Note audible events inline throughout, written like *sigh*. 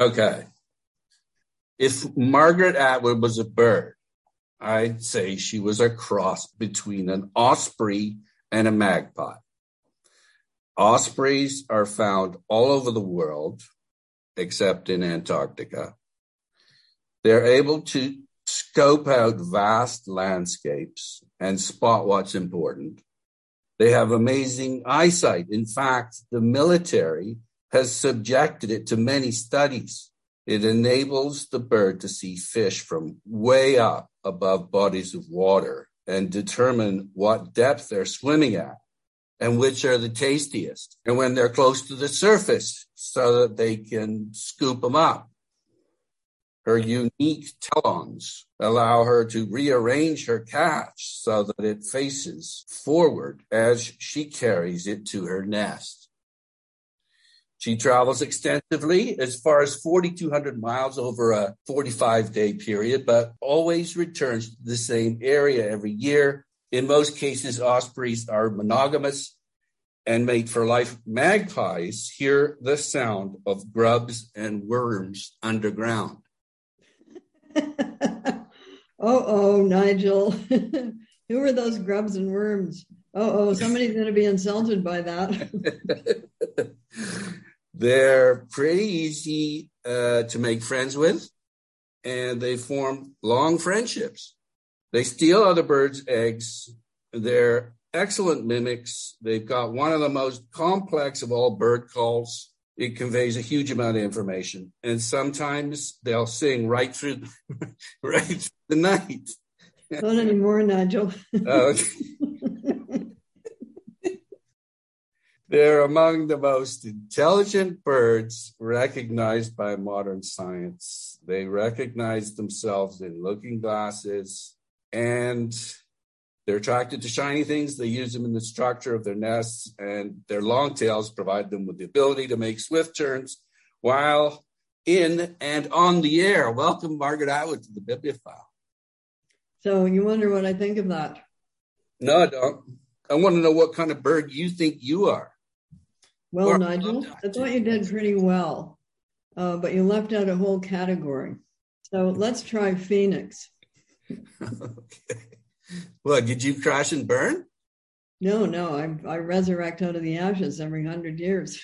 Okay. If Margaret Atwood was a bird, I'd say she was a cross between an osprey and a magpie. Ospreys are found all over the world, except in Antarctica. They're able to scope out vast landscapes and spot what's important. They have amazing eyesight. In fact, the military has subjected it to many studies. It enables the bird to see fish from way up above bodies of water and determine what depth they're swimming at and which are the tastiest and when they're close to the surface so that they can scoop them up. Her unique talons allow her to rearrange her catch so that it faces forward as she carries it to her nest. She travels extensively as far as 4,200 miles over a 45 day period, but always returns to the same area every year. In most cases, ospreys are monogamous and mate for life. Magpies hear the sound of grubs and worms underground. *laughs* oh, oh, Nigel. *laughs* Who are those grubs and worms? Oh, oh, somebody's going to be insulted by that. *laughs* They're pretty easy uh, to make friends with, and they form long friendships. They steal other birds' eggs. They're excellent mimics. They've got one of the most complex of all bird calls. It conveys a huge amount of information, and sometimes they'll sing right through, *laughs* right through the night. Not anymore, Nigel. *laughs* oh, okay. They're among the most intelligent birds recognized by modern science. They recognize themselves in looking glasses and they're attracted to shiny things. They use them in the structure of their nests, and their long tails provide them with the ability to make swift turns while in and on the air. Welcome, Margaret Atwood, to the Bibliofile. So you wonder what I think of that? No, I don't. I want to know what kind of bird you think you are. Well, or, Nigel, I thought you did pretty well, uh, but you left out a whole category. So let's try Phoenix. *laughs* okay. Well, did you crash and burn? No, no. I, I resurrect out of the ashes every hundred years.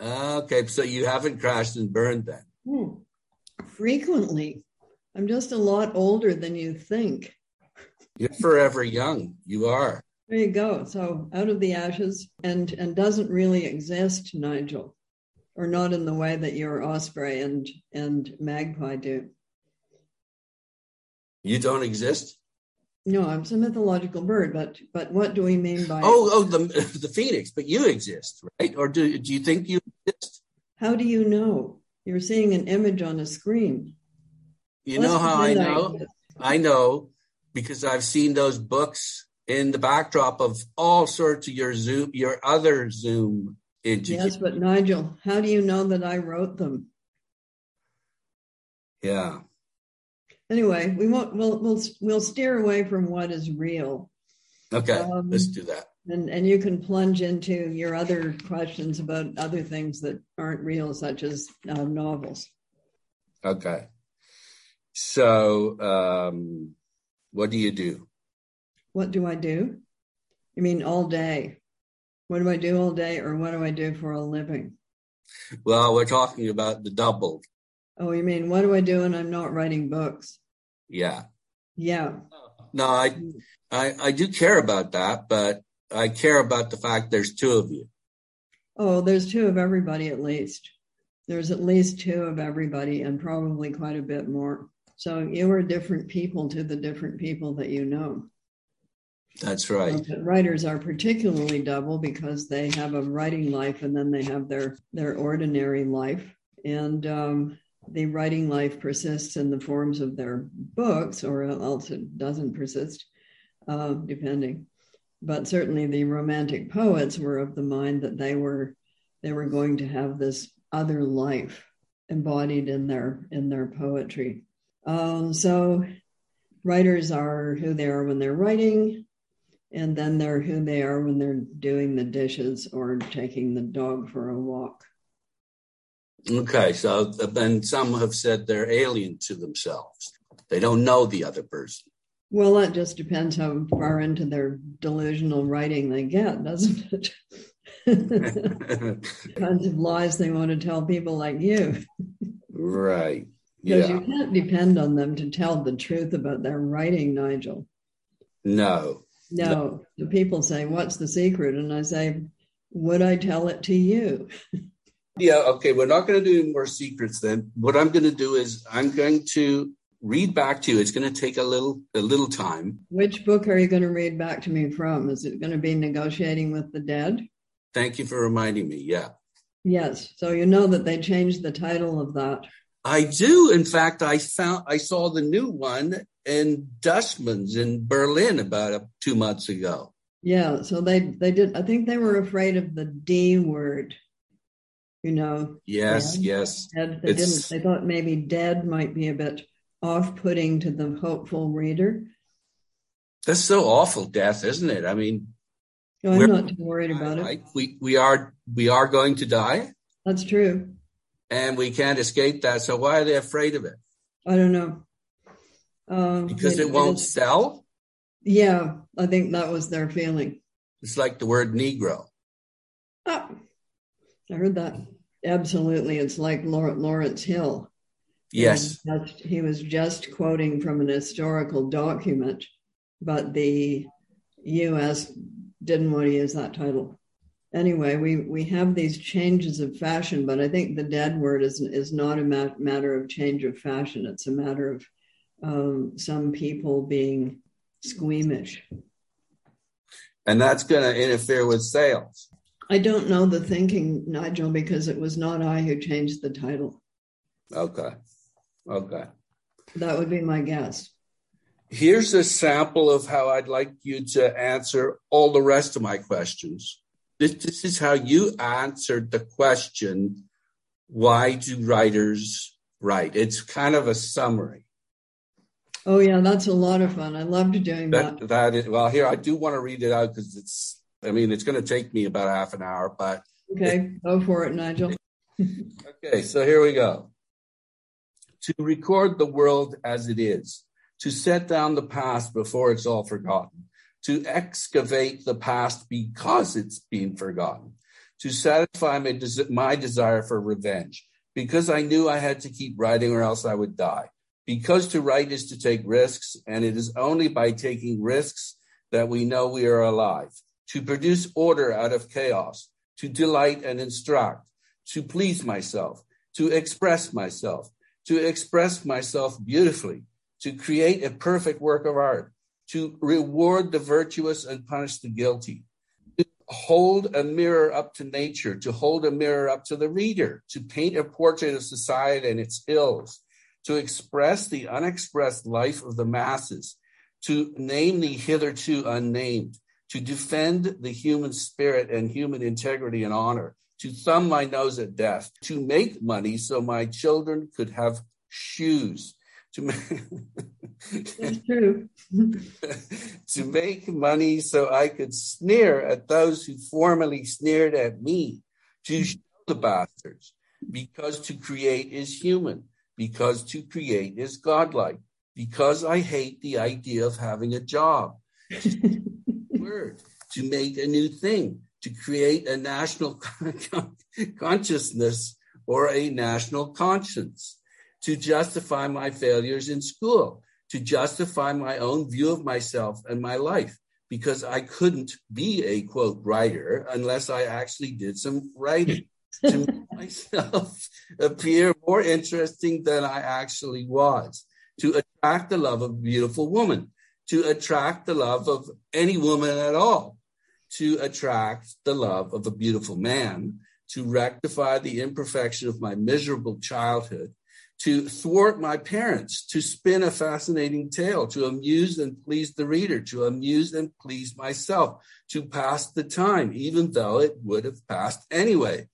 okay, so you haven't crashed and burned then? Hmm. Frequently. I'm just a lot older than you think. You're forever young. You are. There you go. So out of the ashes and and doesn't really exist, Nigel, or not in the way that your osprey and and magpie do. You don't exist. No, I'm a mythological bird, but but what do we mean by? Oh, oh, the the phoenix. But you exist, right? Or do do you think you exist? How do you know? You're seeing an image on a screen. You Let's know how I know? I, I know because I've seen those books in the backdrop of all sorts of your Zoom, your other Zoom images. Yes, but Nigel, how do you know that I wrote them? Yeah. Anyway, we won't. We'll we'll we'll steer away from what is real. Okay, um, let's do that. And and you can plunge into your other questions about other things that aren't real, such as uh, novels. Okay. So, um, what do you do? What do I do? You mean all day? What do I do all day, or what do I do for a living? Well, we're talking about the double. Oh, you mean what do I do when I'm not writing books? Yeah. Yeah. No, I, I, I do care about that, but I care about the fact there's two of you. Oh, there's two of everybody at least. There's at least two of everybody, and probably quite a bit more. So you are different people to the different people that you know. That's right. writers are particularly double because they have a writing life and then they have their their ordinary life, and um, the writing life persists in the forms of their books, or else it doesn't persist, uh, depending. But certainly, the Romantic poets were of the mind that they were they were going to have this other life embodied in their in their poetry. Um, so, writers are who they are when they're writing, and then they're who they are when they're doing the dishes or taking the dog for a walk. Okay, so then some have said they're alien to themselves. They don't know the other person. Well, that just depends how far into their delusional writing they get, doesn't it? *laughs* *laughs* kinds of lies they want to tell people like you. right. Because Yeah. you can't depend on them to tell the truth about their writing, Nigel. No. No, the people say, What's the secret? And I say, Would I tell it to you? Yeah, okay, we're not going to do any more secrets then. What I'm going to do is I'm going to read back to you. It's going to take a little a little time. Which book are you going to read back to me from? Is it going to be Negotiating with the Dead? Thank you for reminding me. Yeah. Yes. So you know that they changed the title of that. I do. In fact, I found I saw the new one in Dussmann's in Berlin about uh, two months ago. Yeah. So they they did. I think they were afraid of the D word. You know, Yes, Dead? yes. dead. They It's- didn't. They thought maybe dead might be a bit off-putting to the hopeful reader. That's so awful, death, isn't it? I mean, No, I'm We're- not too worried about it. right? we we are we are going to die, That's true. and we can't escape that. So why are they afraid of it? I don't know. Um, Because it won't sell. Yeah, I think that was their feeling. It's like the word Negro. Ah, I heard that. Absolutely, it's like Lawrence Hill. Yes. He was, just, he was just quoting from an historical document, but the U.S. didn't want to use that title. Anyway, we, we have these changes of fashion, but I think the dead word is is not a ma- matter of change of fashion. It's a matter of um, some people being squeamish. And that's going to interfere with sales. I don't know the thinking, Nigel, because it was not I who changed the title. Okay. Okay. That would be my guess. Here's a sample of how I'd like you to answer all the rest of my questions. This, this is how you answered the question why do writers write? It's kind of a summary. Oh yeah, that's a lot of fun. I loved doing that. That, that is, well, here, I do want to read it out because it's, I mean, it's going to take me about half an hour, but Okay, go for it, Nigel. *laughs* Okay, so here we go. To record the world as it is, to set down the past before it's all forgotten, to excavate the past because it's been forgotten, to satisfy my, des- my desire for revenge, because I knew I had to keep writing or else I would die. Because to write is to take risks, and it is only by taking risks that we know we are alive. To produce order out of chaos, to delight and instruct, to please myself, to express myself, to express myself beautifully, to create a perfect work of art, to reward the virtuous and punish the guilty, to hold a mirror up to nature, to hold a mirror up to the reader, to paint a portrait of society and its ills, to express the unexpressed life of the masses, to name the hitherto unnamed, to defend the human spirit and human integrity and honor, to thumb my nose at death, to make money so my children could have shoes, to make, true. *laughs* to make money so I could sneer at those who formerly sneered at me, to show the bastards, because to create is human, because to create is godlike, because I hate the idea of having a job. *laughs* Word to make a new thing, to create a national *laughs* consciousness or a national conscience, to justify my failures in school, to justify my own view of myself and my life, because I couldn't be a quote writer unless I actually did some writing to make myself *laughs* appear more interesting than I actually was, to attract the love of a beautiful woman, to attract the love of any woman at all, to attract the love of a beautiful man, to rectify the imperfection of my miserable childhood, to thwart my parents, to spin a fascinating tale, to amuse and please the reader, to amuse and please myself, to pass the time, even though it would have passed anyway.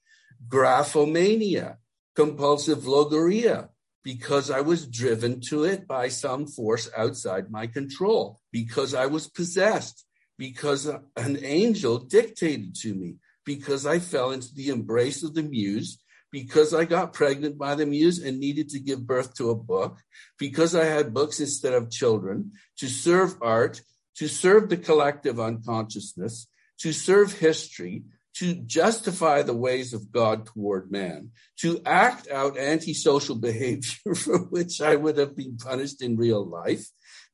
Graphomania, compulsive logorrhea, because I was driven to it by some force outside my control, because I was possessed, because an angel dictated to me, because I fell into the embrace of the muse, because I got pregnant by the muse and needed to give birth to a book, because I had books instead of children, to serve art, to serve the collective unconsciousness, to serve history, to justify the ways of God toward man, to act out antisocial *laughs* behavior for which I would have been punished in real life,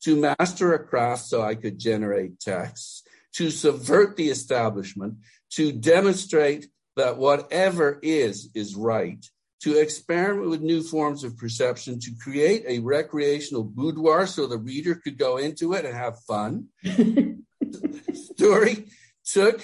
to master a craft so I could generate texts, to subvert the establishment, to demonstrate that whatever is, is right, to experiment with new forms of perception, to create a recreational boudoir so the reader could go into it and have fun. *laughs* Story took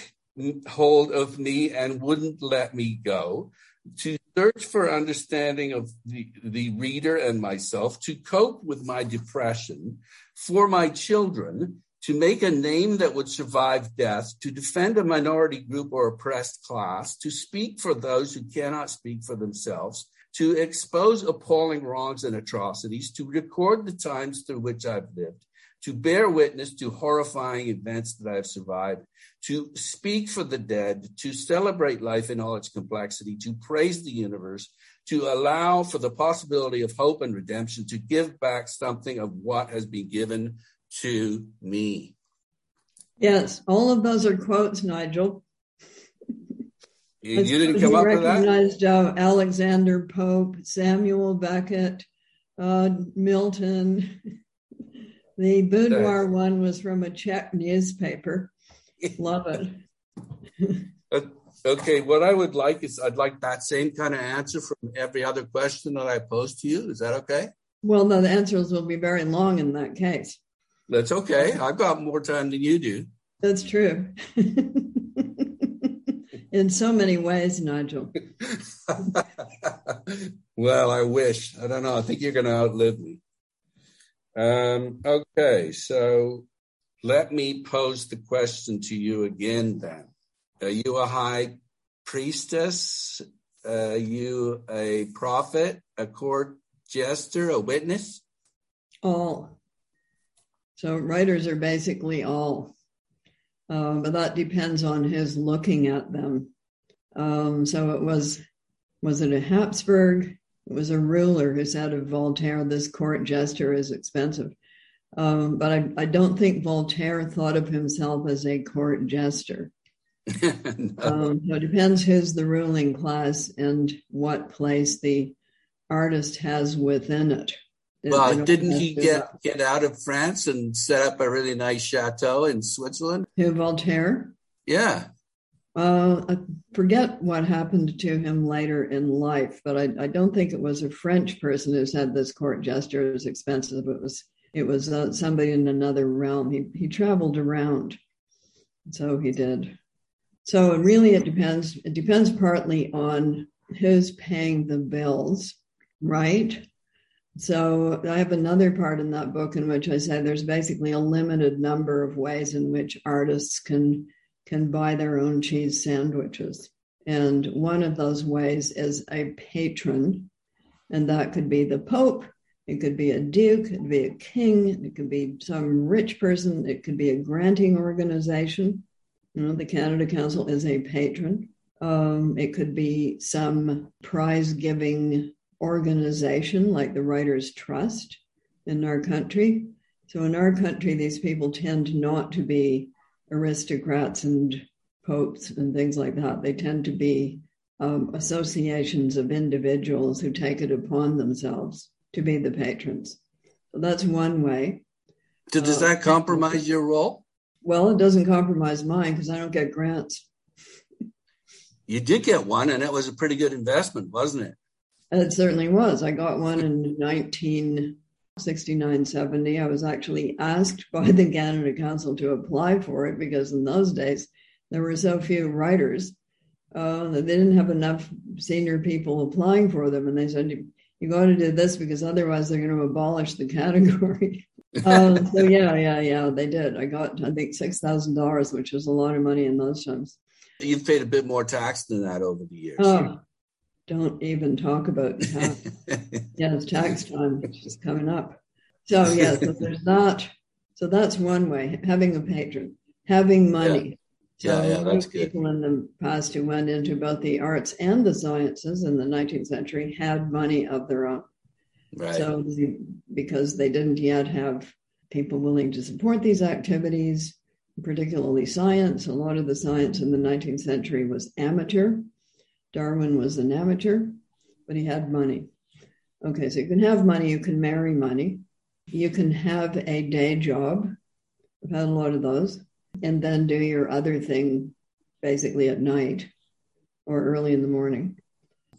hold of me and wouldn't let me go. To search for understanding of the, the reader and myself, to cope with my depression, for my children, to make a name that would survive death, to defend a minority group or oppressed class, to speak for those who cannot speak for themselves, to expose appalling wrongs and atrocities, to record the times through which I've lived, to bear witness to horrifying events that I've survived, to speak for the dead, to celebrate life in all its complexity, to praise the universe, to allow for the possibility of hope and redemption, to give back something of what has been given to me. Yes, all of those are quotes, Nigel. You, you didn't come up with that? recognized uh, Alexander Pope, Samuel Beckett, uh, Milton. *laughs* The boudoir one was from a Czech newspaper. Love it. Okay, what I would like is I'd like that same kind of answer from every other question that I pose to you. Is that okay? Well, no, the answers will be very long in that case. That's okay. I've got more time than you do. That's true. *laughs* In so many ways, Nigel. *laughs* well, I wish. I don't know. I think you're going to outlive me. Um, okay, so let me pose the question to you again then. Are you a high priestess? Are you a prophet, a court jester, a witness? All. So writers are basically all, um, but that depends on who's looking at them. Um, so it was, was it a Habsburg? It was a ruler who said of Voltaire, "This court jester is expensive." Um, but I, I, don't think Voltaire thought of himself as a court jester. *laughs* no. um, so it depends who's the ruling class and what place the artist has within it. Well, didn't he get get out of France and set up a really nice chateau in Switzerland? Who Voltaire? Yeah. Uh, I forget what happened to him later in life, but I, I, don't think it was a French person who said this court jester is expensive. It was it was uh, somebody in another realm. He he traveled around, so he did. So really, it depends. It depends partly on who's paying the bills, right? So I have another part in that book in which I say there's basically a limited number of ways in which artists can can buy their own cheese sandwiches. And one of those ways is a patron, and that could be the Pope, it could be a duke, it could be a king, it could be some rich person, it could be a granting organization. You know, the Canada Council is a patron. Um, it could be some prize giving organization like the Writers' Trust in our country. So, in our country, these people tend not to be aristocrats and popes and things like that. They tend to be um, associations of individuals who take it upon themselves to be the patrons. So, that's one way. So, does that uh, compromise your role? Well, it doesn't compromise mine because I don't get grants. You did get one, and it was a pretty good investment, wasn't it? It certainly was. I got one in 1969 70. I was actually asked by the Canada Council to apply for it because in those days there were so few writers uh, that they didn't have enough senior people applying for them. And they said, you, got to do this because otherwise they're going to abolish the *laughs* category. uh, so yeah, yeah, yeah, they did. I got, I think, $6,000, which was a lot of money in those times. You've paid a bit more tax than that over the years. Oh, don't even talk about tax. *laughs* yeah, it's tax time, which is coming up. So yeah, so there's that. So that's one way, having a patron, having money. Yeah. Yeah, yeah, that's good. People in the past who went into both the arts and the sciences in the 19th century had money of their own. Right. So, because they didn't yet have people willing to support these activities, particularly science, a lot of the science in the 19th century was amateur. Darwin was an amateur, but he had money. Okay, so you can have money, you can marry money, you can have a day job. I've had a lot of those, and then do your other thing basically at night or early in the morning.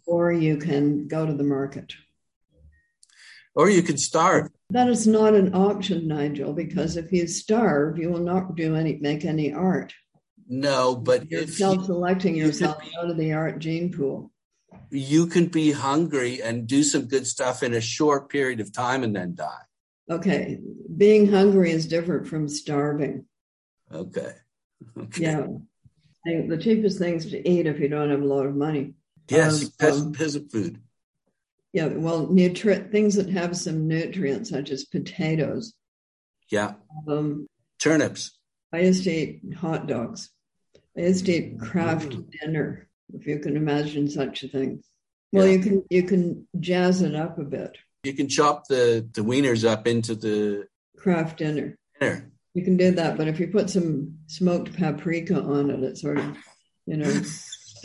Or you can go to the market. Or you can starve. That is not an option, Nigel, because if you starve, you will not do any make any art. No, but You're if self-selecting you yourself be- out of the art gene pool. you can be hungry and do some good stuff in a short period of time and then die. Okay, being hungry is different from starving. Okay. Okay. Yeah, the cheapest things to eat if you don't have a lot of money. Yes, Um, peasant, um, peasant food. Yeah, well, nutri- things that have some nutrients, such as potatoes. Yeah. Um, Turnips. I used to eat hot dogs. I used to eat Kraft Mm. dinner, if you can imagine such a thing. Well, Yeah. you can you can jazz it up a bit. You can chop the, the wieners up into the Kraft dinner. dinner. You can do that, but if you put some smoked paprika on it, it sort of, you know,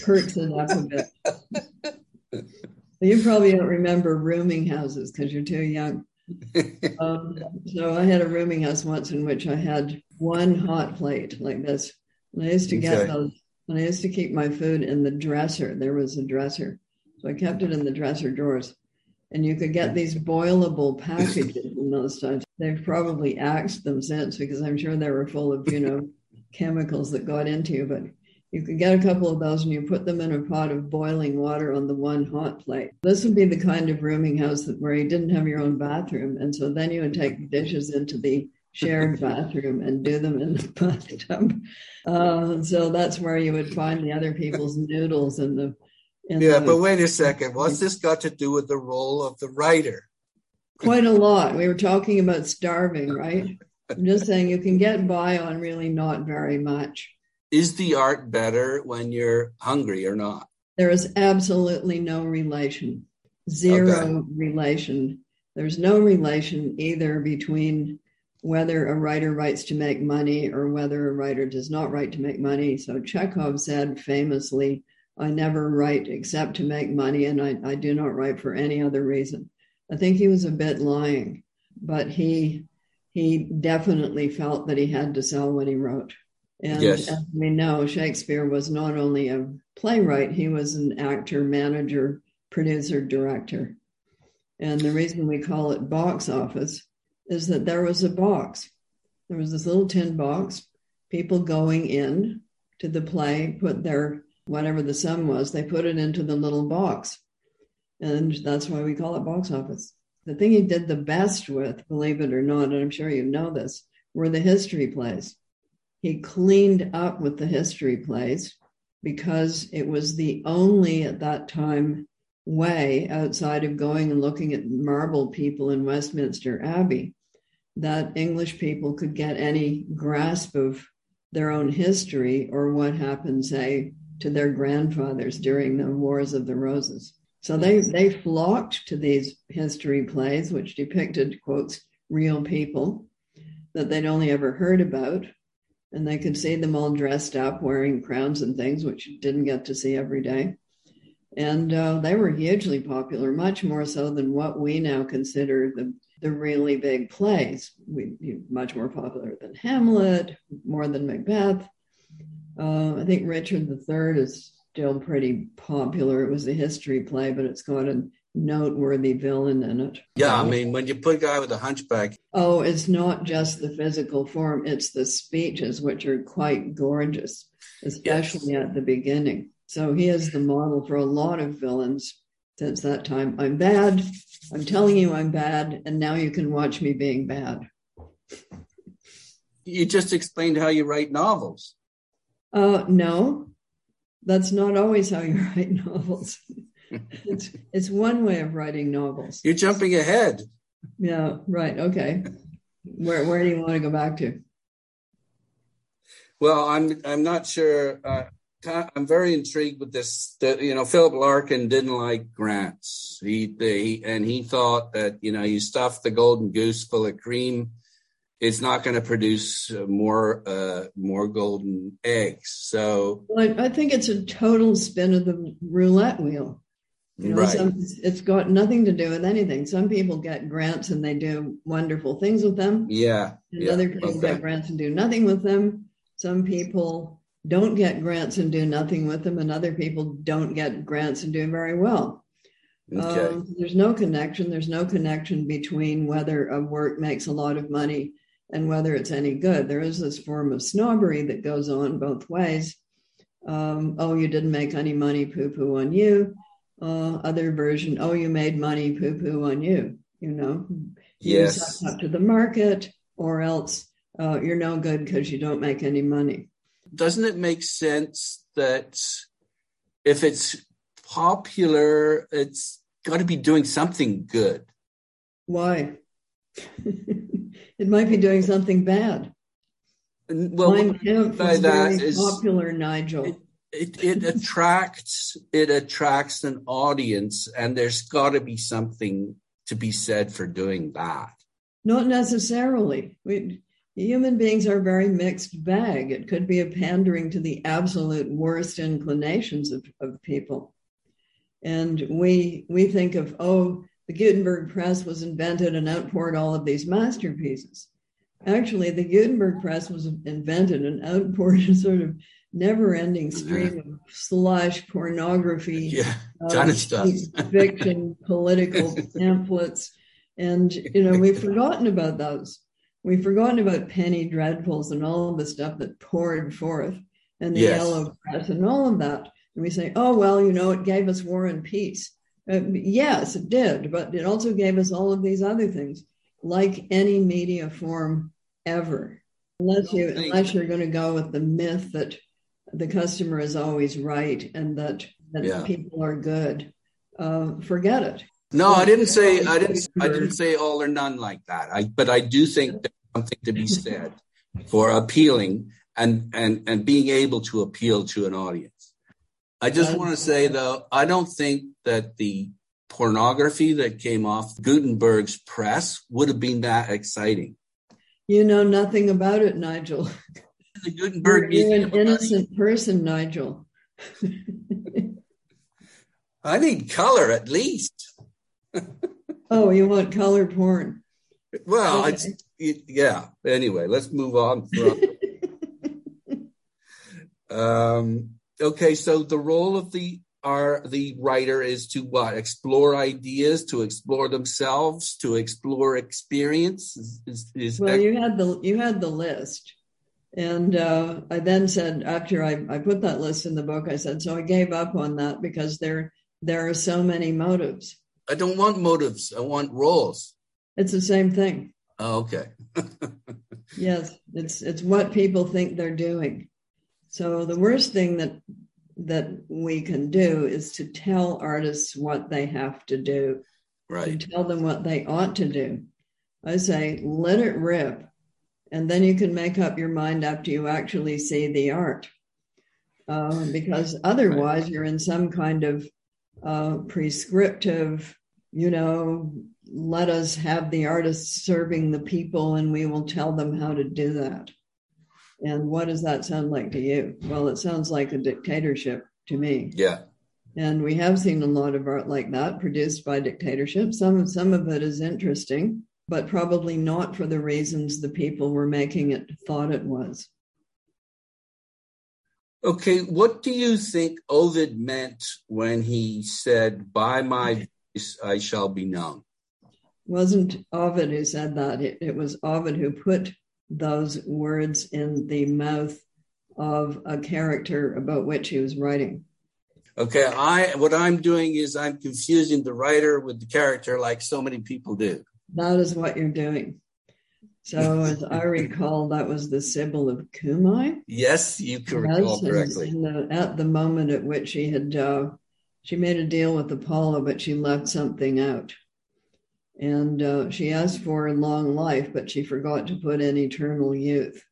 perks it up a bit. *laughs* You probably don't remember rooming houses because you're too young. *laughs* Um, so I had a rooming house once in which I had one hot plate like this. And I used to get Okay. those, and I used to keep my food in the dresser. There was a dresser. So I kept it in the dresser drawers. And you could get these boilable packages in those times. They've probably axed them since because I'm sure they were full of, you know, *laughs* chemicals that got into you. But you could get a couple of those and you put them in a pot of boiling water on the one hot plate. This would be the kind of rooming house that where you didn't have your own bathroom. And so then you would take the dishes into the shared *laughs* bathroom and do them in the *laughs* bathtub. Uh, so that's where you would find the other people's noodles in the. Yeah, but wait a second. What's this got to do with the role of the writer? quite a lot. We were talking about starving, right? I'm just *laughs* saying you can get by on really not very much. Is the art better when you're hungry or not? There is absolutely no relation, zero Okay. relation. There's no relation either between whether a writer writes to make money or whether a writer does not write to make money. So Chekhov said famously, I never write except to make money, and I, I do not write for any other reason. I think he was a bit lying, but he he definitely felt that he had to sell what he wrote. And Yes. as we know, Shakespeare was not only a playwright, he was an actor, manager, producer, director. And the reason we call it box office is that there was a box. There was this little tin box. People going in to the play put their whatever the sum was, they put it into the little box. And that's why we call it box office. The thing he did the best with, believe it or not, and I'm sure you know this, were the history plays. He cleaned up with the history plays because it was the only at that time way outside of going and looking at marble people in Westminster Abbey that English people could get any grasp of their own history or what happened, say, to their grandfathers during the Wars of the Roses. So they, they flocked to these history plays, which depicted, quotes, real people that they'd only ever heard about. And they could see them all dressed up, wearing crowns and things, which you didn't get to see every day. And uh, they were hugely popular, much more so than what we now consider the, the really big plays. We, much more popular than Hamlet, more than Macbeth. Uh, I think Richard III is still pretty popular. It was a history play, but it's got a noteworthy villain in it. Yeah, I mean, when you put a guy with a hunchback, Oh, it's not just the physical form, it's the speeches, which are quite gorgeous, especially at the beginning. So he is the model for a lot of villains since that time. I'm bad. I'm telling you I'm bad, and now you can watch me being bad. you just explained how you write novels. Uh, no, that's not always how you *laughs* write novels. *laughs* it's it's one way of writing novels. You're jumping ahead. Yeah, right. Okay. Where where do you want to go back to? Well, I'm I'm not sure. Uh, I'm very intrigued with this. That, you know, Philip Larkin didn't like grants. He, they, and he thought that you know you stuff the golden goose full of cream, it's not going to produce more uh, more golden eggs. So well, I, think it's a total spin of the roulette wheel. You know, right. some, it's got nothing to do with anything. Some people get grants and they do wonderful things with them. Yeah. And yeah, other people okay. get grants and do nothing with them. Some people don't get grants and do nothing with them, and other people don't get grants and do very well. Okay. Um, there's no connection. There's no connection between whether a work makes a lot of money and whether it's any good. There is this form of snobbery that goes on both ways. Um, oh, you didn't make any money, poo poo on you. Uh, other version, oh, you made money, poo poo on you. You know, you Yes. suck up to the market, or else uh, you're no good because you don't make any money. Doesn't it make sense that if it's popular, it's got to be doing something good? Why? *laughs* it might be doing something bad. Well, Mein Kampf is that very is popular, Nigel. it, it attracts it attracts an audience, and there's got to be something to be said for doing that. Not necessarily. We, human beings are a very mixed bag. It could be a pandering to the absolute worst inclinations of, of people. And we we think of, oh, the Gutenberg press was invented and outpoured all of these masterpieces. Actually, the Gutenberg press was invented and outpoured a sort of never-ending stream of slush, pornography, Yeah, uh, stuff. fiction, *laughs* political pamphlets, and you know we've forgotten about those. We've forgotten about penny dreadfuls and all of the stuff that poured forth, and the Yes. yellow press and all of that. And we say, oh well, you know, it gave us war and peace. Uh, yes, it did, but it also gave us all of these other things, like any media form ever. Unless you unless you're going to go with the myth that the customer is always right and that that Yeah. people are good, uh, forget it. No, I didn't say I didn't I didn't say all or none like that. I but I do think there's something to be *laughs* said for appealing and and and being able to appeal to an audience. I just want to say though, I don't think that the pornography that came off Gutenberg's press would have been that exciting. You know nothing about it, Nigel. *laughs* The You're, Gutenberg you're an innocent person, Nigel. *laughs* I need color at least. *laughs* oh, you want color porn? Well, Okay. it's it, yeah. Anyway, let's move on from Um, okay, so the role of the are the writer is to what? Explore ideas, to explore themselves, to explore experience. Is, is, is Well, that- you had the you had the list, and uh, I then said after I, I put that list in the book, I said so I gave up on that because there there are so many motives. I don't want motives. I want roles. It's the same thing. Oh, okay. *laughs* Yes, it's it's what people think they're doing. So the worst thing that that we can do is to tell artists what they have to do, right. to tell them what they ought to do. I say let it rip, and then you can make up your mind after you actually see the art. Uh, because otherwise, you're in some kind of uh, prescriptive, you know, let us have the artists serving the people and we will tell them how to do that. And what does that sound like to you? Well, it sounds like a dictatorship to me. Yeah. And we have seen a lot of art like that produced by dictatorship. Some some of it is interesting, but probably not for the reasons the people were making it thought it was. Okay. What do you think Ovid meant when he said, "By my voice I shall be known"? wasn't Ovid who said that. It, it was Ovid who put those words in the mouth of a character about which he was writing. Okay, I what I'm doing is I'm confusing the writer with the character, like so many people do. That is what you're doing. So, as I recall, that was the Sibyl of Cumae. Yes, you can recall correctly. uh, at the moment at which she had, uh, she made a deal with Apollo, but she left something out. And uh, she asked for long life, but she forgot to put in eternal youth.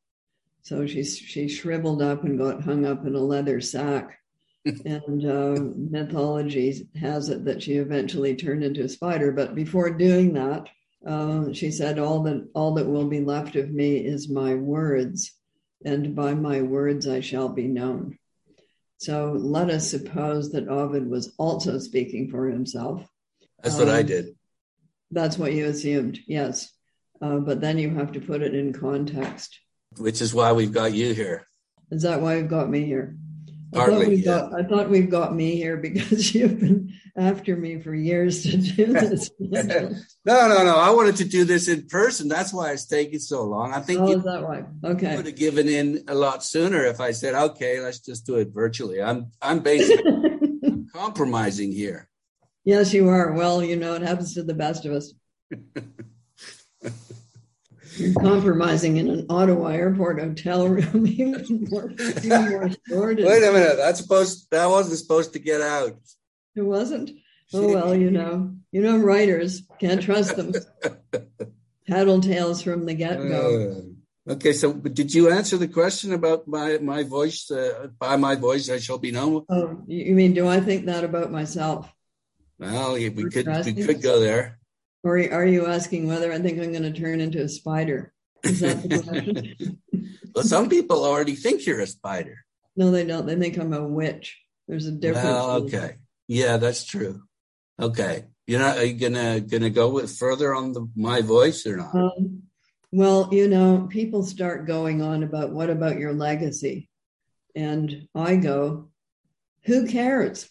So she she shriveled up and got hung up in a leather sack. *laughs* and uh, mythology has it that she eventually turned into a spider. But before doing that, uh, she said, "All that all that will be left of me is my words, and by my words I shall be known." So let us suppose that Ovid was also speaking for himself. That's what um, I did. That's what you assumed, yes. Uh, but then you have to put it in context. Which is why we've got you here. Is that why you've got me here? I thought, we got, I thought we've got me here *laughs* because you've been after me for years to do *laughs* this. no, no, no. I wanted to do this in person. That's why it's taking so long. I think oh, you, is that right? Okay. would have given in a lot sooner if I said, okay, let's just do it virtually. I'm I'm basically *laughs* compromising here. Yes, you are. Well, you know, it happens to the best of us. You're compromising in an Ottawa airport hotel room, *laughs* even more, even more sordid. Wait a minute. That's supposed that wasn't supposed to get out. It wasn't. Oh well, you know, you know, writers can't trust them. *laughs* Tattletales from the get go. Uh, okay, so did you answer the question about my my voice? Uh, by my voice, I shall be known. Oh, you mean do I think that about myself? Well, we could we could go there. Or are you asking whether I think I'm going to turn into a spider? Is that the question? *laughs* well, some people already think you're a spider. No, they don't. They think I'm a witch. There's a difference. Well, okay. Yeah, that's true. Okay. You're not, are you gonna gonna go with further on the my voice or not? Um, well, you know, people start going on about what about your legacy? And I go, who cares?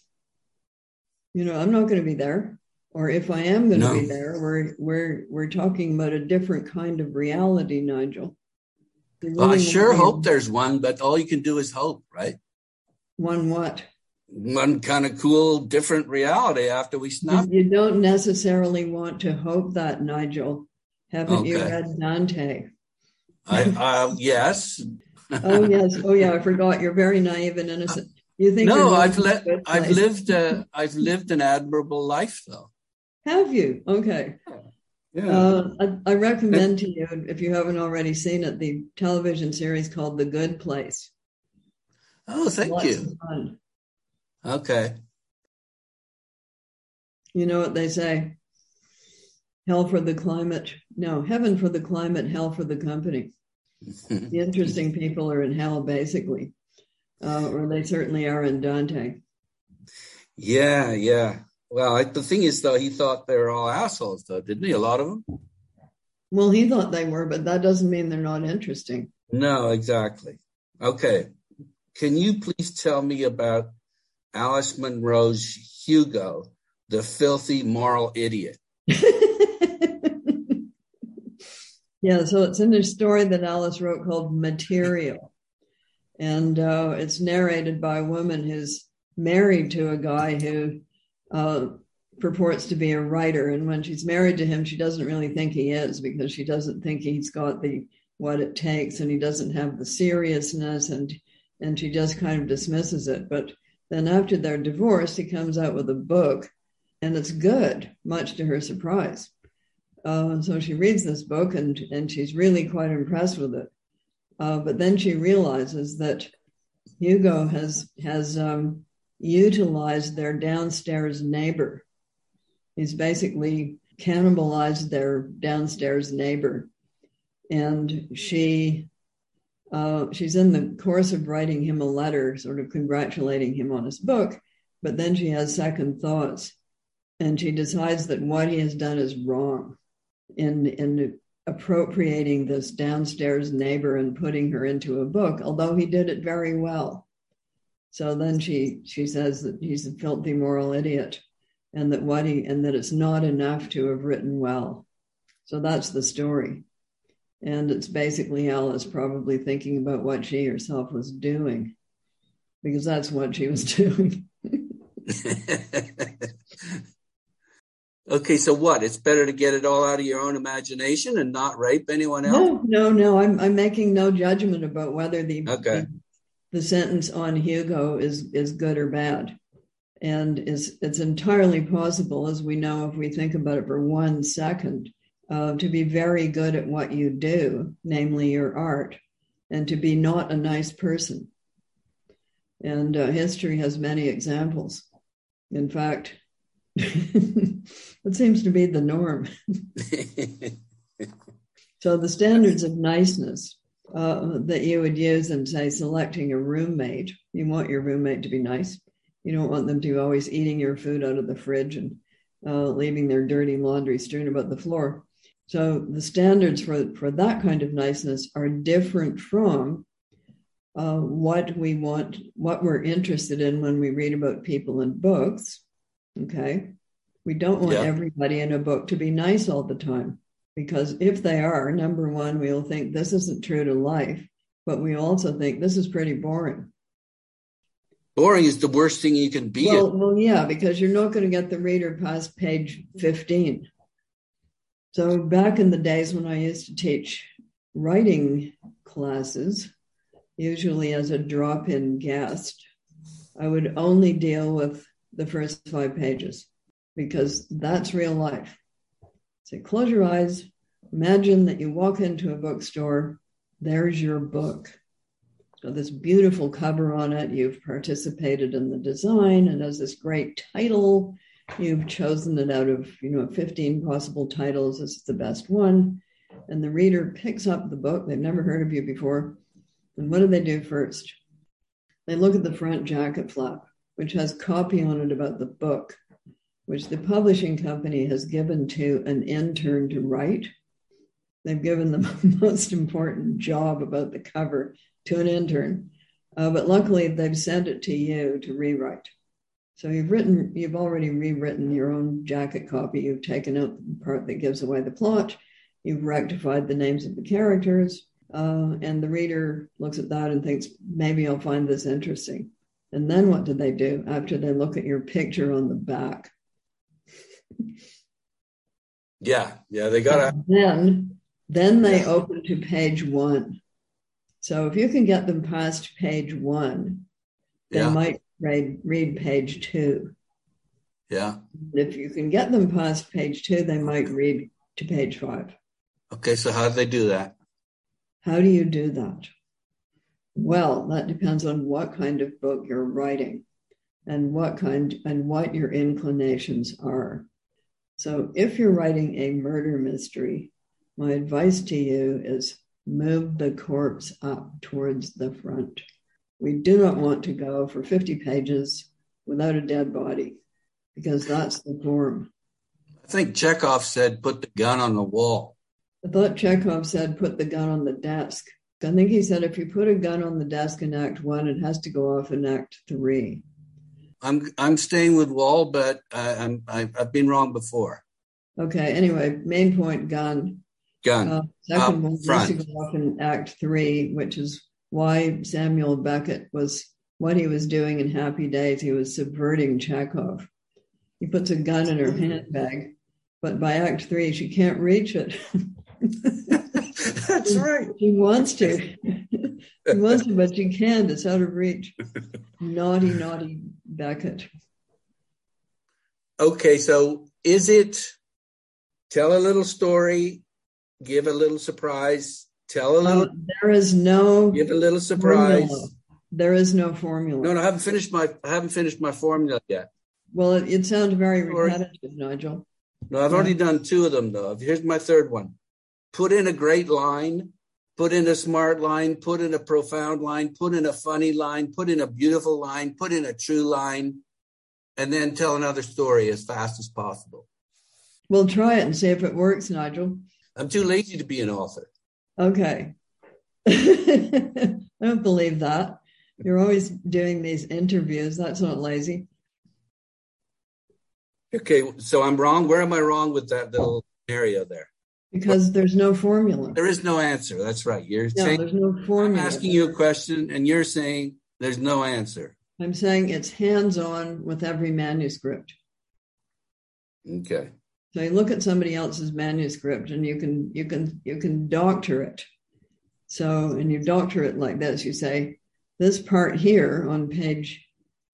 You know, I'm not going to be there or if I am going to no. be there, we're we're we're talking about a different kind of reality, Nigel. Really well, I sure hope there's one, but all you can do is hope, right? One what? One kind of cool, different reality after we snap. You don't necessarily want to hope that, Nigel. Haven't okay. you read Dante? I uh, yes. oh yes. *laughs* Oh yeah. I forgot. You're very naive and innocent. You think? No, I've lived. I've lived. A, I've lived an admirable life, though. Have you? Okay. Yeah. Uh, I, I, recommend to you, if you haven't already seen it, the television series called The Good Place. Oh, thank Lots you. Okay. You know what they say? Hell for the climate. No, heaven for the climate, hell for the company. *laughs* the interesting people are in hell, basically, uh, or they certainly are in Dante. Yeah, yeah. Well, I, the thing is, though, he thought they were all assholes, though, didn't he? A lot of them. Well, he thought they were, but that doesn't mean they're not interesting. No, exactly. Okay. Can you please tell me about Alice Munro's Hugo, the filthy moral idiot? *laughs* yeah, so it's in a story that Alice wrote called Material. And uh, it's narrated by a woman who's married to a guy who uh, purports to be a writer, and when she's married to him, she doesn't really think he is because she doesn't think he's got the what it takes, and he doesn't have the seriousness, and and she just kind of dismisses it. But then after they're divorced, he comes out with a book, and it's good, much to her surprise. Uh, so she reads this book, and and she's really quite impressed with it. Uh, but then she realizes that Hugo has has um, utilized their downstairs neighbor. He's basically cannibalized their downstairs neighbor. And she uh, she's in the course of writing him a letter, sort of congratulating him on his book, but then she has second thoughts and she decides that what he has done is wrong in, in appropriating this downstairs neighbor and putting her into a book, although he did it very well. So then she she says that he's a filthy moral idiot, and that what he and that it's not enough to have written well. So that's the story, and it's basically Alice probably thinking about what she herself was doing, because that's what she was *laughs* doing. *laughs* okay, so what? It's better to get it all out of your own imagination and not rape anyone else. No, no, no. I'm I'm making no judgment about whether the okay. the the sentence on Hugo is is good or bad. And is it's entirely possible, as we know if we think about it for one second, uh, to be very good at what you do, namely your art, and to be not a nice person. And uh, history has many examples. In fact, *laughs* it seems to be the norm. *laughs* so the standards of niceness uh, that you would use in, say, selecting a roommate, you want your roommate to be nice. You don't want them to always eating your food out of the fridge and uh, leaving their dirty laundry strewn about the floor. So the standards for, for that kind of niceness are different from uh, what we want, what we're interested in when we read about people in books. Okay. We don't want yeah. everybody in a book to be nice all the time because if they are, number one, we'll think this isn't true to life, but we also think this is pretty boring. Boring is the worst thing you can be. Well, well yeah, because you're not going to get the reader past page 15. So back in the days when I used to teach writing classes, usually as a drop in guest, I would only deal with the first five pages because that's real life. So close your eyes, imagine that you walk into a bookstore, there's your book. So this beautiful cover on it, you've participated in the design, and has this great title. You've chosen it out of, you know, 15 possible titles. This is the best one. And the reader picks up the book. They've never heard of you before. And what do they do first? They look at the front jacket flap, which has copy on it about the book, which the publishing company has given to an intern to write. They've given the *laughs* most important job about the cover to an intern, uh, but luckily they've sent it to you to rewrite. So you've written, you've already rewritten your own jacket copy. You've taken out the part that gives away the plot. You've rectified the names of the characters. Uh, and the reader looks at that and thinks, maybe I'll find this interesting. And then what do they do after they look at your picture on the back? yeah, yeah, they got to. Then, then they yeah. open to page one. So if you can get them past page one, they yeah. might read, read page two. Yeah. if you can get them past page two, they might read to page five. Okay, so how do they do that? How do you do that? Well, that depends on what kind of book you're writing and what kind and what your inclinations are. So if you're writing a murder mystery, my advice to you is move the corpse up towards the front. We do not want to go for 50 pages without a dead body because that's the form. I think Chekhov said put the gun on the wall. I thought Chekhov said put the gun on the desk. I think he said if you put a gun on the desk in Act One, it has to go off in Act Three. I'm I'm staying with Wall, but I'm I've, I've, been wrong before. Okay. Anyway, main point gun. Gun. Uh, second one has to go off in Act Three, which is why Samuel Beckett was what he was doing in Happy Days. He was subverting Chekhov. He puts a gun in her handbag, but by Act Three, she can't reach it. *laughs* That's right. She wants to. *laughs* she wants to, but she can't. It's out of reach. *laughs* naughty, naughty Beckett. Okay, so is it tell a little story, give a little surprise, tell a little. Uh, there is no. Give a little surprise. Formula. There is no formula. No, no, I haven't finished my. I haven't finished my formula yet. Well, it, it sounds very repetitive, Nigel. No, I've yeah. already done two of them though. Here's my third one put in a great line, put in a smart line, put in a profound line, put in a funny line, put in a beautiful line, put in a true line, and then tell another story as fast as possible. We'll try it and see if it works, Nigel. I'm too lazy to be an author. Okay. *laughs* I don't believe that. You're always doing these interviews. That's not lazy. Okay, so I'm wrong. Where am I wrong with that little area there? Because there's no formula. There is no answer. That's right. You're no, saying there's no formula. I'm asking you a question, and you're saying there's no answer. I'm saying it's hands-on with every manuscript. Okay. So you look at somebody else's manuscript, and you can you can you can doctor it. So and you doctor it like this. You say this part here on page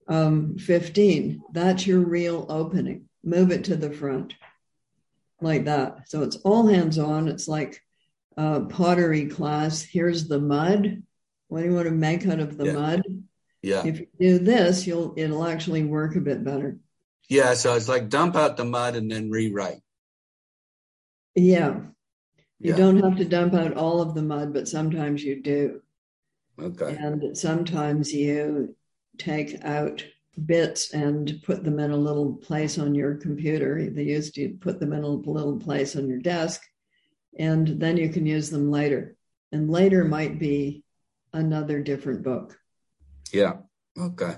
um, 15. That's your real opening. Move it to the front like that. So it's all hands on. It's like a pottery class. Here's the mud. what do you want to make out of the Yeah. mud? Yeah. If you do this, you'll it'll actually work a bit better. Yeah. So it's like dump out the mud and then rewrite. Yeah. You Yeah. don't have to dump out all of the mud, but sometimes you do. Okay. And sometimes you take out bits and put them in a little place on your computer. They used to put them in a little place on your desk, and then you can use them later. And later might be another different book. Yeah. Okay.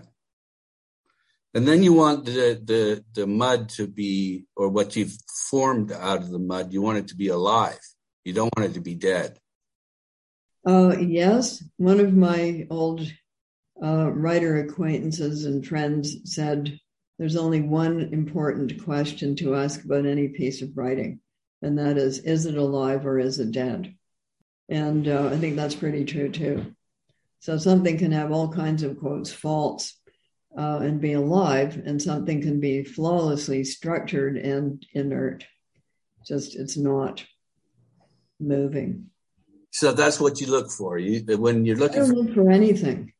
And then you want the, the, the mud to be, or what you've formed out of the mud, you want it to be alive. You don't want it to be dead. Uh, yes, one of my old uh, writer acquaintances and friends said there's only one important question to ask about any piece of writing, and that is is it alive or is it dead? And uh, I think that's pretty true too. So something can have all kinds of quotes faults uh, and be alive, and something can be flawlessly structured and inert. Just it's not moving. So that's what you look for. You when you're looking. I don't for look for anything.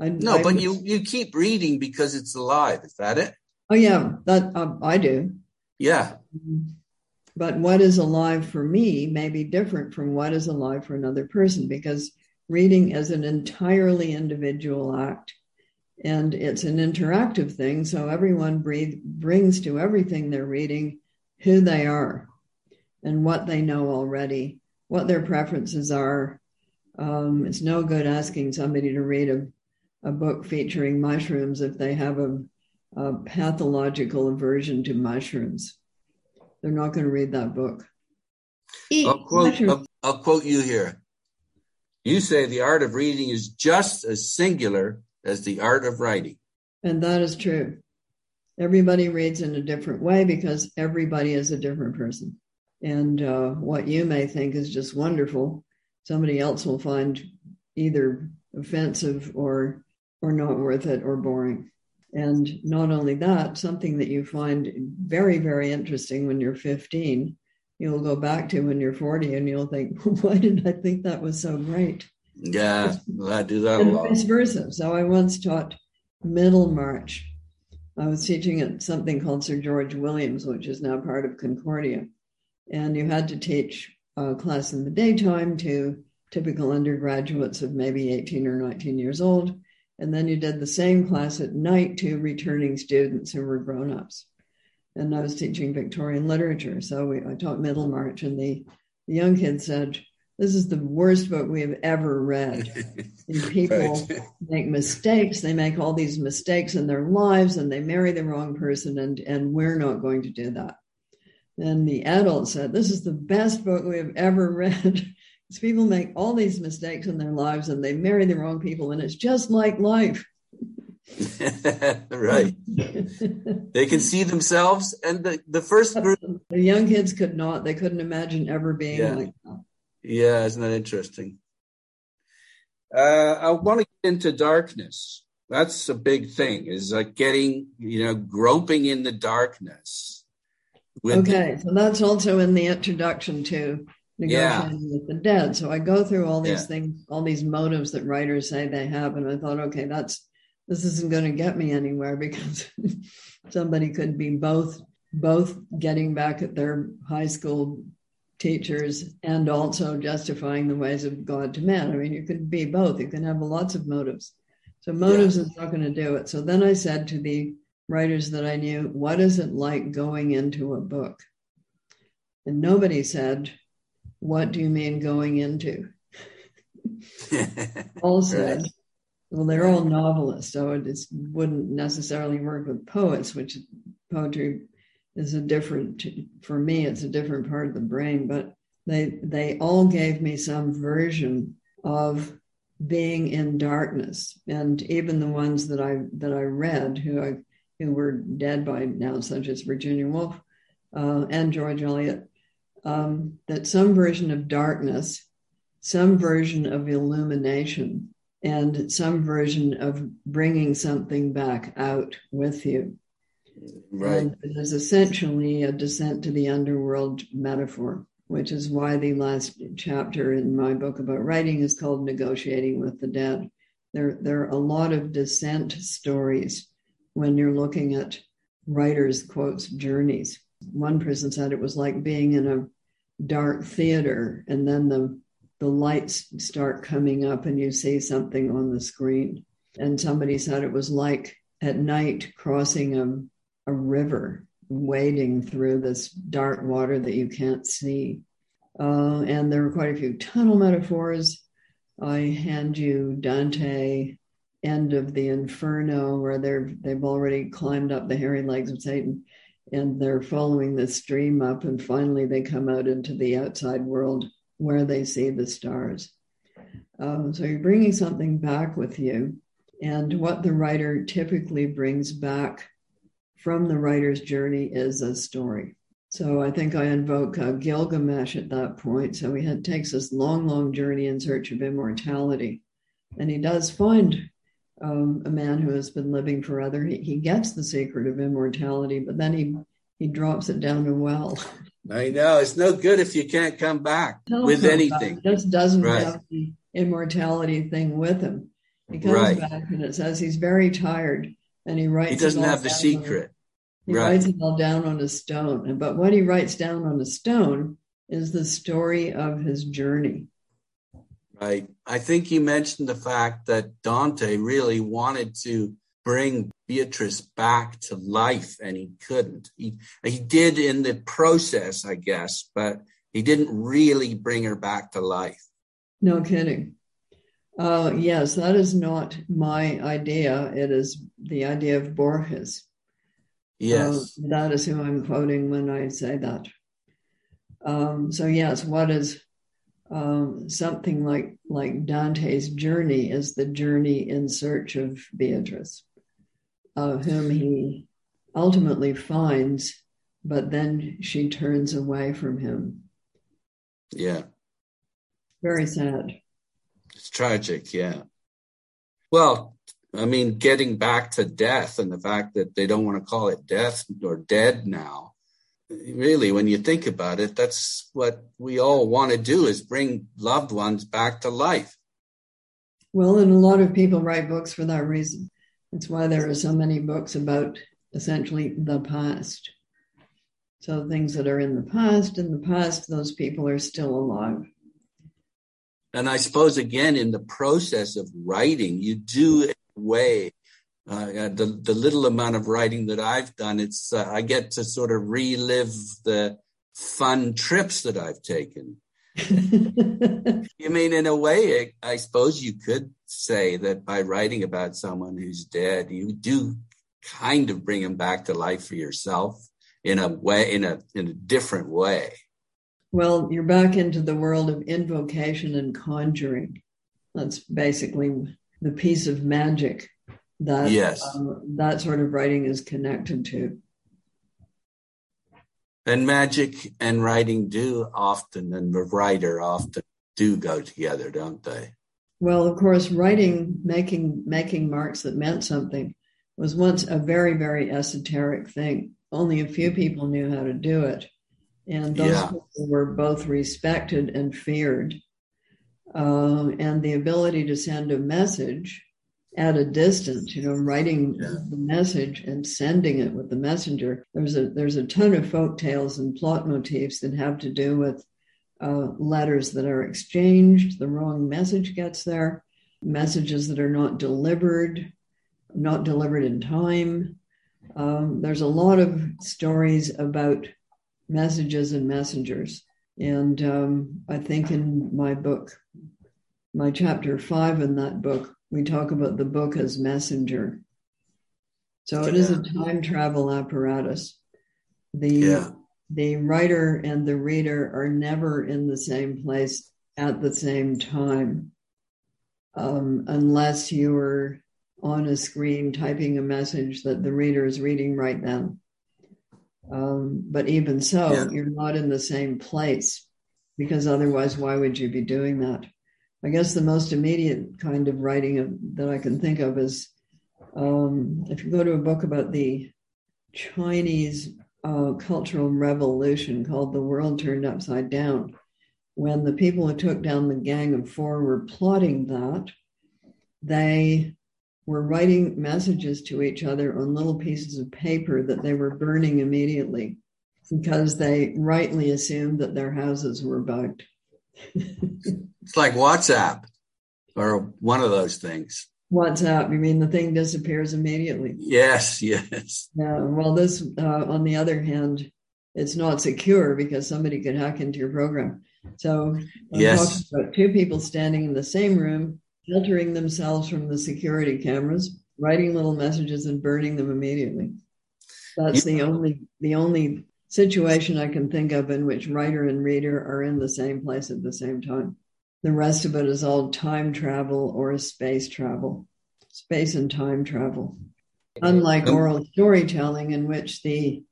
I, no, I- but you you keep reading because it's alive. Is that it? Oh yeah, that uh, I do. Yeah. But what is alive for me may be different from what is alive for another person because reading is an entirely individual act and it's an interactive thing. So everyone breathe, brings to everything they're reading who they are and what they know already, what their preferences are. Um, it's no good asking somebody to read a, a book featuring mushrooms if they have a, a pathological aversion to mushrooms. They're not going to read that book. Eat I'll quote. I'll, I'll quote you here. You say the art of reading is just as singular as the art of writing. And that is true. Everybody reads in a different way because everybody is a different person. And uh, what you may think is just wonderful, somebody else will find either offensive or or not worth it or boring. And not only that, something that you find very, very interesting when you're 15, you'll go back to when you're 40 and you'll think, *laughs* why did I think that was so great? Yeah, I do that a and lot. vice versa. So I once taught Middlemarch. I was teaching at something called Sir George Williams, which is now part of Concordia. And you had to teach a class in the daytime to typical undergraduates of maybe 18 or 19 years old. And then you did the same class at night to returning students who were grown ups. And I was teaching Victorian literature. So we, I taught Middlemarch, and the, the young kids said, This is the worst book we have ever read. *laughs* And people Right. make mistakes. They make all these mistakes in their lives and they marry the wrong person, and, and we're not going to do that. And the adult said, This is the best book we have ever *laughs* read. Because people make all these mistakes in their lives and they marry the wrong people, and it's just like life. *laughs* right. They can see themselves, and the, the first group. *laughs* The young kids could not, they couldn't imagine ever being Yeah. like that. Yeah, isn't that interesting? Uh, I want to get into darkness. That's a big thing. Is like getting, you know, groping in the darkness. With the- Okay, so that's also in the introduction to negotiating with the dead. So I go through all these Yeah. things, all these motives that writers say they have, and I thought, okay, that's this isn't going to get me anywhere *laughs* because somebody could be both both getting back at their high school teachers and also justifying the ways of God to man. I mean, you could be both. You can have lots of motives. So motives is not going to do it. So then I said to the writers that I knew, what is it like going into a book? And nobody said, what do you mean going into? *laughs* All said, well, they're all novelists, so it just wouldn't necessarily work with poets, which poetry is a different, for me, it's a different part of the brain, but they, they all gave me some version of being in darkness. And even the ones that I, that I read who I, who were dead by now, such as Virginia Woolf uh, and George Eliot, um, that some version of darkness, some version of illumination, and some version of bringing something back out with you. right. And it is essentially a descent to the underworld metaphor. which is why the last chapter in my book about writing is called Negotiating with the Dead. There, there are a lot of descent stories when you're looking at writers' quotes journeys. One person said it was like being in a dark theater and then the the lights start coming up and you see something on the screen. And somebody said it was like at night crossing a, a river, wading through this dark water that you can't see. Uh, and there were quite a few tunnel metaphors. I hand you Dante, end of the Inferno, where they're they've already climbed up the hairy legs of Satan, and they're following the stream up, and finally they come out into the outside world where they see the stars. Um, so you're bringing something back with you. And what the writer typically brings back from the writer's journey is a story. So I think I invoke uh, Gilgamesh at that point. So he had, takes this long, long journey in search of immortality. And he does find um, a man who has been living forever. He, he gets the secret of immortality, but then he, he drops it down a well. I know it's no good if you can't come back with anything. Just doesn't right. have the immortality thing with him. He comes right. back and it says he's very tired and he writes. He doesn't have the secret. he right. writes it all down on a stone. But what he writes down on a stone is the story of his journey. Right. I think you mentioned the fact that Dante really wanted to bring Beatrice back to life, and he couldn't. He he did in the process, I guess, but he didn't really bring her back to life. No kidding. Uh, yes, that is not my idea. It is the idea of Borges. Yes, uh, that is who I'm quoting when I say that. Um, so yes, what is um, something like like Dante's journey is the journey in search of Beatrice of whom he ultimately finds, but then she turns away from him. Yeah. Very sad. It's tragic, yeah. Well, I mean, getting back to death and the fact that they don't want to call it death or dead now. Really, when you think about it, that's what we all want to do is bring loved ones back to life. Well, and a lot of people write books for that reason. That's why there are so many books about essentially the past. So things that are in the past, in the past, those people are still alive. And I suppose again, in the process of writing, you do a way uh, the the little amount of writing that I've done. It's uh, I get to sort of relive the fun trips that I've taken. *laughs* you mean in a way, I suppose you could say that by writing about someone who's dead, you do kind of bring him back to life for yourself in a way, in a in a different way. Well, you're back into the world of invocation and conjuring. That's basically the piece of magic that yes. Um, that sort of writing is connected to. And magic and writing do often, and the writer often do go together, don't they? Well, of course, writing, making making marks that meant something was once a very, very esoteric thing. Only a few people knew how to do it. And those yeah. people were both respected and feared. Uh, and the ability to send a message at a distance, you know, writing yeah. the message and sending it with the messenger. There's a there's a ton of folk tales and plot motifs that have to do with uh, letters that are exchanged, the wrong message gets there, messages that are not delivered, not delivered in time. Um, there's a lot of stories about messages and messengers. And um, I think in my book, my chapter five in that book, we talk about the book as messenger. So it is a time travel apparatus. The yeah the writer and the reader are never in the same place at the same time um, unless you're on a screen typing a message that the reader is reading right then. Um, but even so, yeah. you're not in the same place because otherwise, why would you be doing that? I guess the most immediate kind of writing of, that I can think of is um, if you go to a book about the Chinese uh, cultural revolution called The World Turned Upside Down. When the people who took down the Gang of Four were plotting that, they were writing messages to each other on little pieces of paper that they were burning immediately because they rightly assumed that their houses were bugged. It's like WhatsApp or one of those things. WhatsApp, you mean the thing disappears immediately? Yes, yes. Yeah. Well, this, uh, on the other hand, it's not secure because somebody could hack into your program. So, I'm yes. about two people standing in the same room, filtering themselves from the security cameras, writing little messages and burning them immediately. That's the only the only situation I can think of in which writer and reader are in the same place at the same time. The rest of it is all time travel or space travel, space and time travel. Unlike oh. oral storytelling, in which the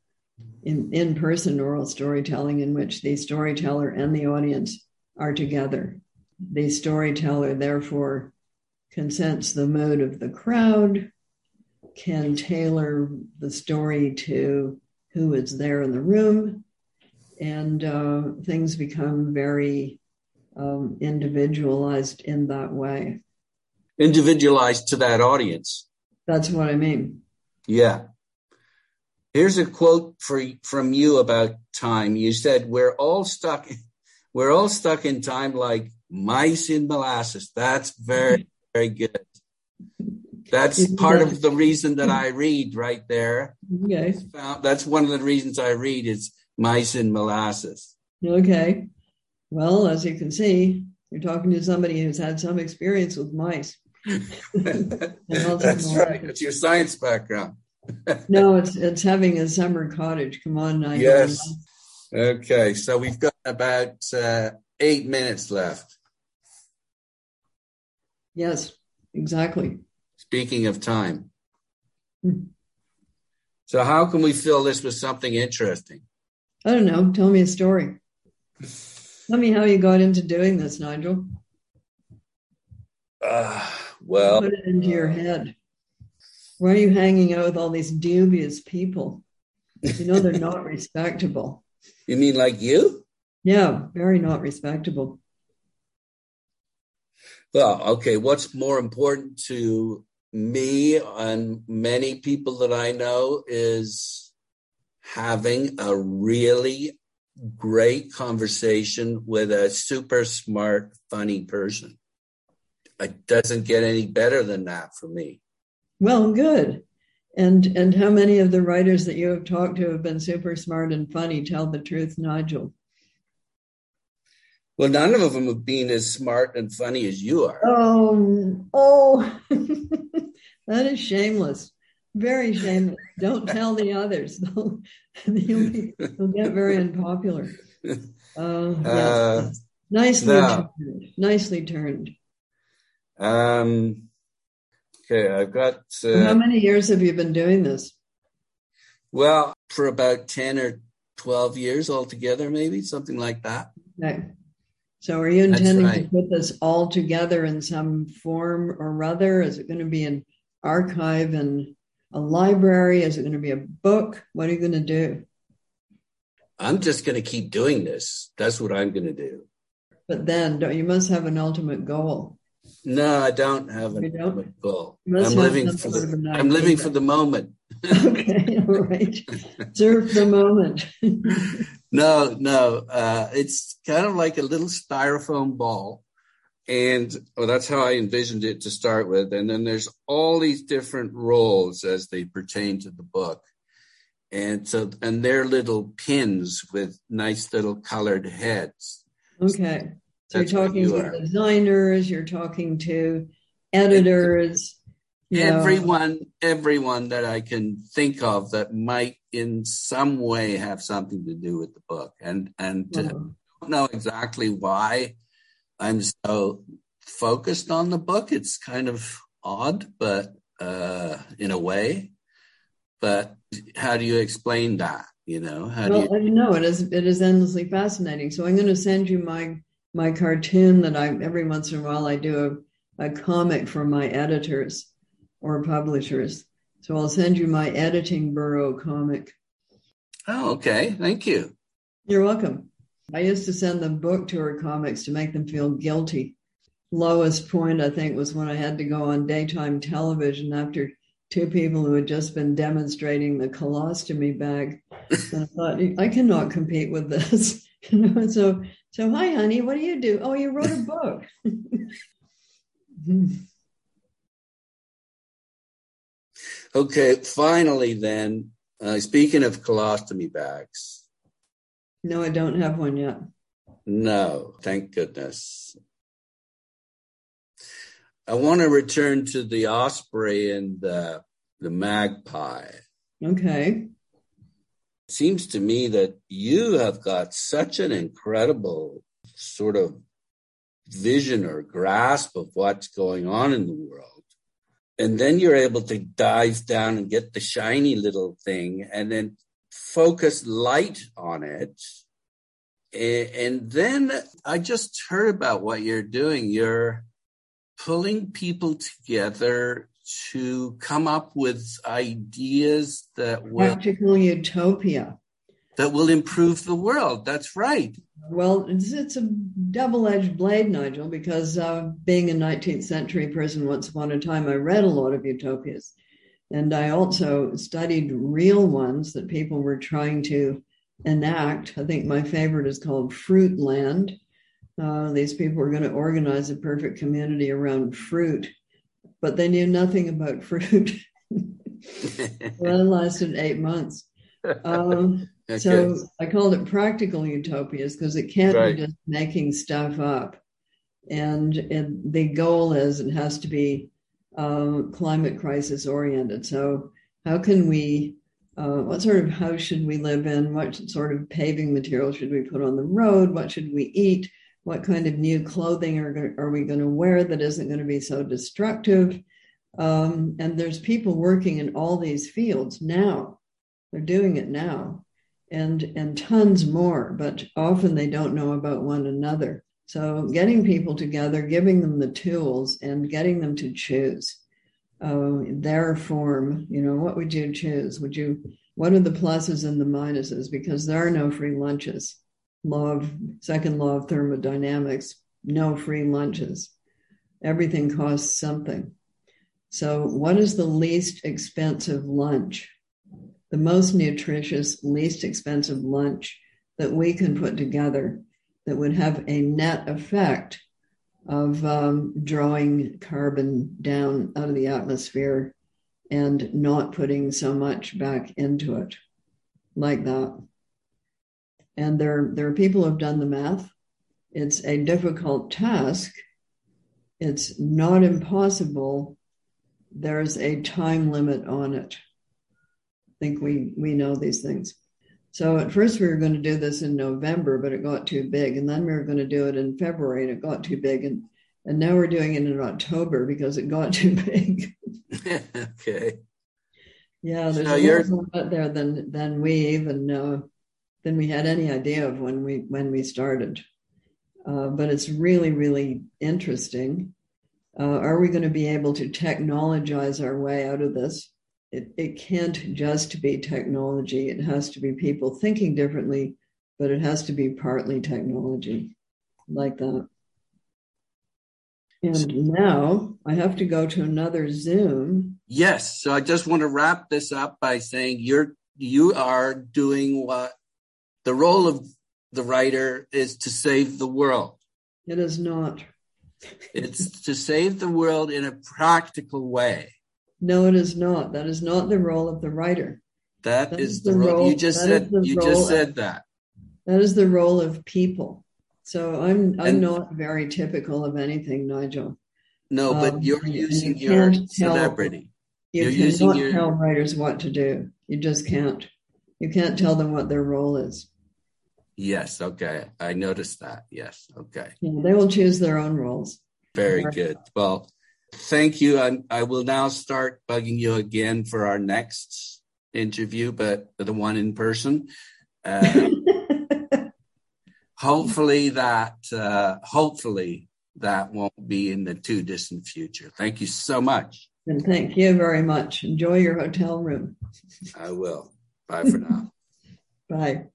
in, in person oral storytelling, in which the storyteller and the audience are together. The storyteller, therefore, can sense the mood of the crowd, can tailor the story to who is there in the room, and uh, things become very um, individualized in that way. Individualized to that audience. That's what I mean. Yeah. Here's a quote for, from you about time. You said, "We're all stuck. We're all stuck in time like mice in molasses." That's very, very good. That's part of the reason that I read right there. Okay. That's one of the reasons I read is mice and molasses. Okay. Well, as you can see, you're talking to somebody who's had some experience with mice. *laughs* That's right. It's your science background. *laughs* no, it's it's having a summer cottage. Come on, now. Yes. Okay, so we've got about uh, eight minutes left. Yes, exactly. Speaking of time. So, how can we fill this with something interesting? I don't know. Tell me a story. Tell me how you got into doing this, Nigel. Uh, well, put it into your head. Why are you hanging out with all these dubious people? You know they're not *laughs* respectable. You mean like you? Yeah, very not respectable. Well, okay. What's more important to me and many people that I know is having a really great conversation with a super smart, funny person. It doesn't get any better than that for me. Well, good. And and how many of the writers that you have talked to have been super smart and funny? Tell the truth, Nigel. Well, none of them have been as smart and funny as you are. Oh, oh, *laughs* that is shameless. Very shameless. Don't tell the others. *laughs* They'll, you'll, be, you'll get very unpopular. *laughs* Uh, yes. uh, nicely no. turned. Nicely turned. Um, okay, I've got. Uh, How many years have you been doing this? Well, for about 10 or 12 years altogether, maybe something like that. Okay. So, are you intending right. to put this all together in some form or other? Is it going to be an archive and a library? Is it going to be a book? What are you going to do? I'm just going to keep doing this. That's what I'm going to do. But then, don't you must have an ultimate goal? No, I don't have an ultimate goal. I'm living for the, I'm living for the moment. *laughs* okay, all right. *laughs* Serve the moment. *laughs* no, no. Uh, it's kind of like a little styrofoam ball. And well, that's how I envisioned it to start with. And then there's all these different roles as they pertain to the book. And so, and they're little pins with nice little colored heads. Okay. So That's you're talking you to designers, you're talking to editors. everyone, everyone that I can think of that might in some way have something to do with the book. And and uh, don't know exactly why I'm so focused on the book. It's kind of odd, but uh, in a way. But how do you explain that? You know, how well, do you? know it is it is endlessly fascinating. So I'm going to send you my my cartoon that I every once in a while I do a, a comic for my editors or publishers. So I'll send you my editing bureau comic. Oh, okay. Thank you. You're welcome. I used to send them book tour comics to make them feel guilty. Lowest point, I think, was when I had to go on daytime television after two people who had just been demonstrating the colostomy bag. *laughs* and I thought, I cannot compete with this. *laughs* you know, so so hi honey, what do you do? Oh, you wrote a book. *laughs* Hmm. Okay, finally then, uh, speaking of colostomy bags. No, I don't have one yet. No, thank goodness. I want to return to the osprey and the, the magpie. Okay. It seems to me that you have got such an incredible sort of vision or grasp of what's going on in the world. And then you're able to dive down and get the shiny little thing and then focus light on it. And then I just heard about what you're doing. You're pulling people together to come up with ideas that will practical utopia that will improve the world. That's right. Well, it's, it's a double-edged blade, Nigel, because uh, being a 19th century person once upon a time, I read a lot of utopias. And I also studied real ones that people were trying to enact. I think my favorite is called Fruitland. Uh, these people were going to organize a perfect community around fruit, but they knew nothing about fruit. *laughs* that lasted eight months. *laughs* Um, okay. So I called it practical utopias because it can't right. be just making stuff up. And, and the goal is it has to be uh, climate crisis oriented. So how can we uh, what sort of house should we live in? What sort of paving material should we put on the road? What should we eat? What kind of new clothing are, are we going to wear that isn't going to be so destructive? Um, and there's people working in all these fields now. They're doing it now, and and tons more. But often they don't know about one another. So getting people together, giving them the tools, and getting them to choose uh, their form. You know, what would you choose? Would you? What are the pluses and the minuses? Because there are no free lunches. Law of second law of thermodynamics: no free lunches. Everything costs something. So, what is the least expensive lunch? The most nutritious, least expensive lunch that we can put together that would have a net effect of um, drawing carbon down out of the atmosphere and not putting so much back into it like that. And there, there are people who have done the math. It's a difficult task. It's not impossible. There's a time limit on it. I think we, we know these things. So at first we were going to do this in November, but it got too big. And then we were going to do it in February and it got too big. And, and now we're doing it in October because it got *laughs* too big. *laughs* okay. Yeah, there's so a lot more out there than than we even know, than we had any idea of when we when we started. Uh, but it's really really interesting. Uh, are we going to be able to technologize our way out of this? It, it can't just be technology. It has to be people thinking differently, but it has to be partly technology like that. And now I have to go to another Zoom. Yes. So I just want to wrap this up by saying you're you are doing what the role of the writer is to save the world. It is not. it's to save the world in a practical way. No, it is not. That is not the role of the writer. that, that is, is, the role. role you just said. You just said that. That is the role of people. So I'm I'm and, not very typical of anything, Nigel. No, but um, you're using you your celebrity. you you're using your... tell writers what to do. You just can't. You can't tell them what their role is. Yes. Okay. I noticed that. Yes. Okay. Yeah, they will choose their own roles. Very good. Well, Thank you. I, I will now start bugging you again for our next interview, but the one in person. Uh, *laughs* hopefully that uh, hopefully that won't be in the too distant future. Thank you so much. And thank you very much. Enjoy your hotel room. I will. Bye for now. *laughs* Bye.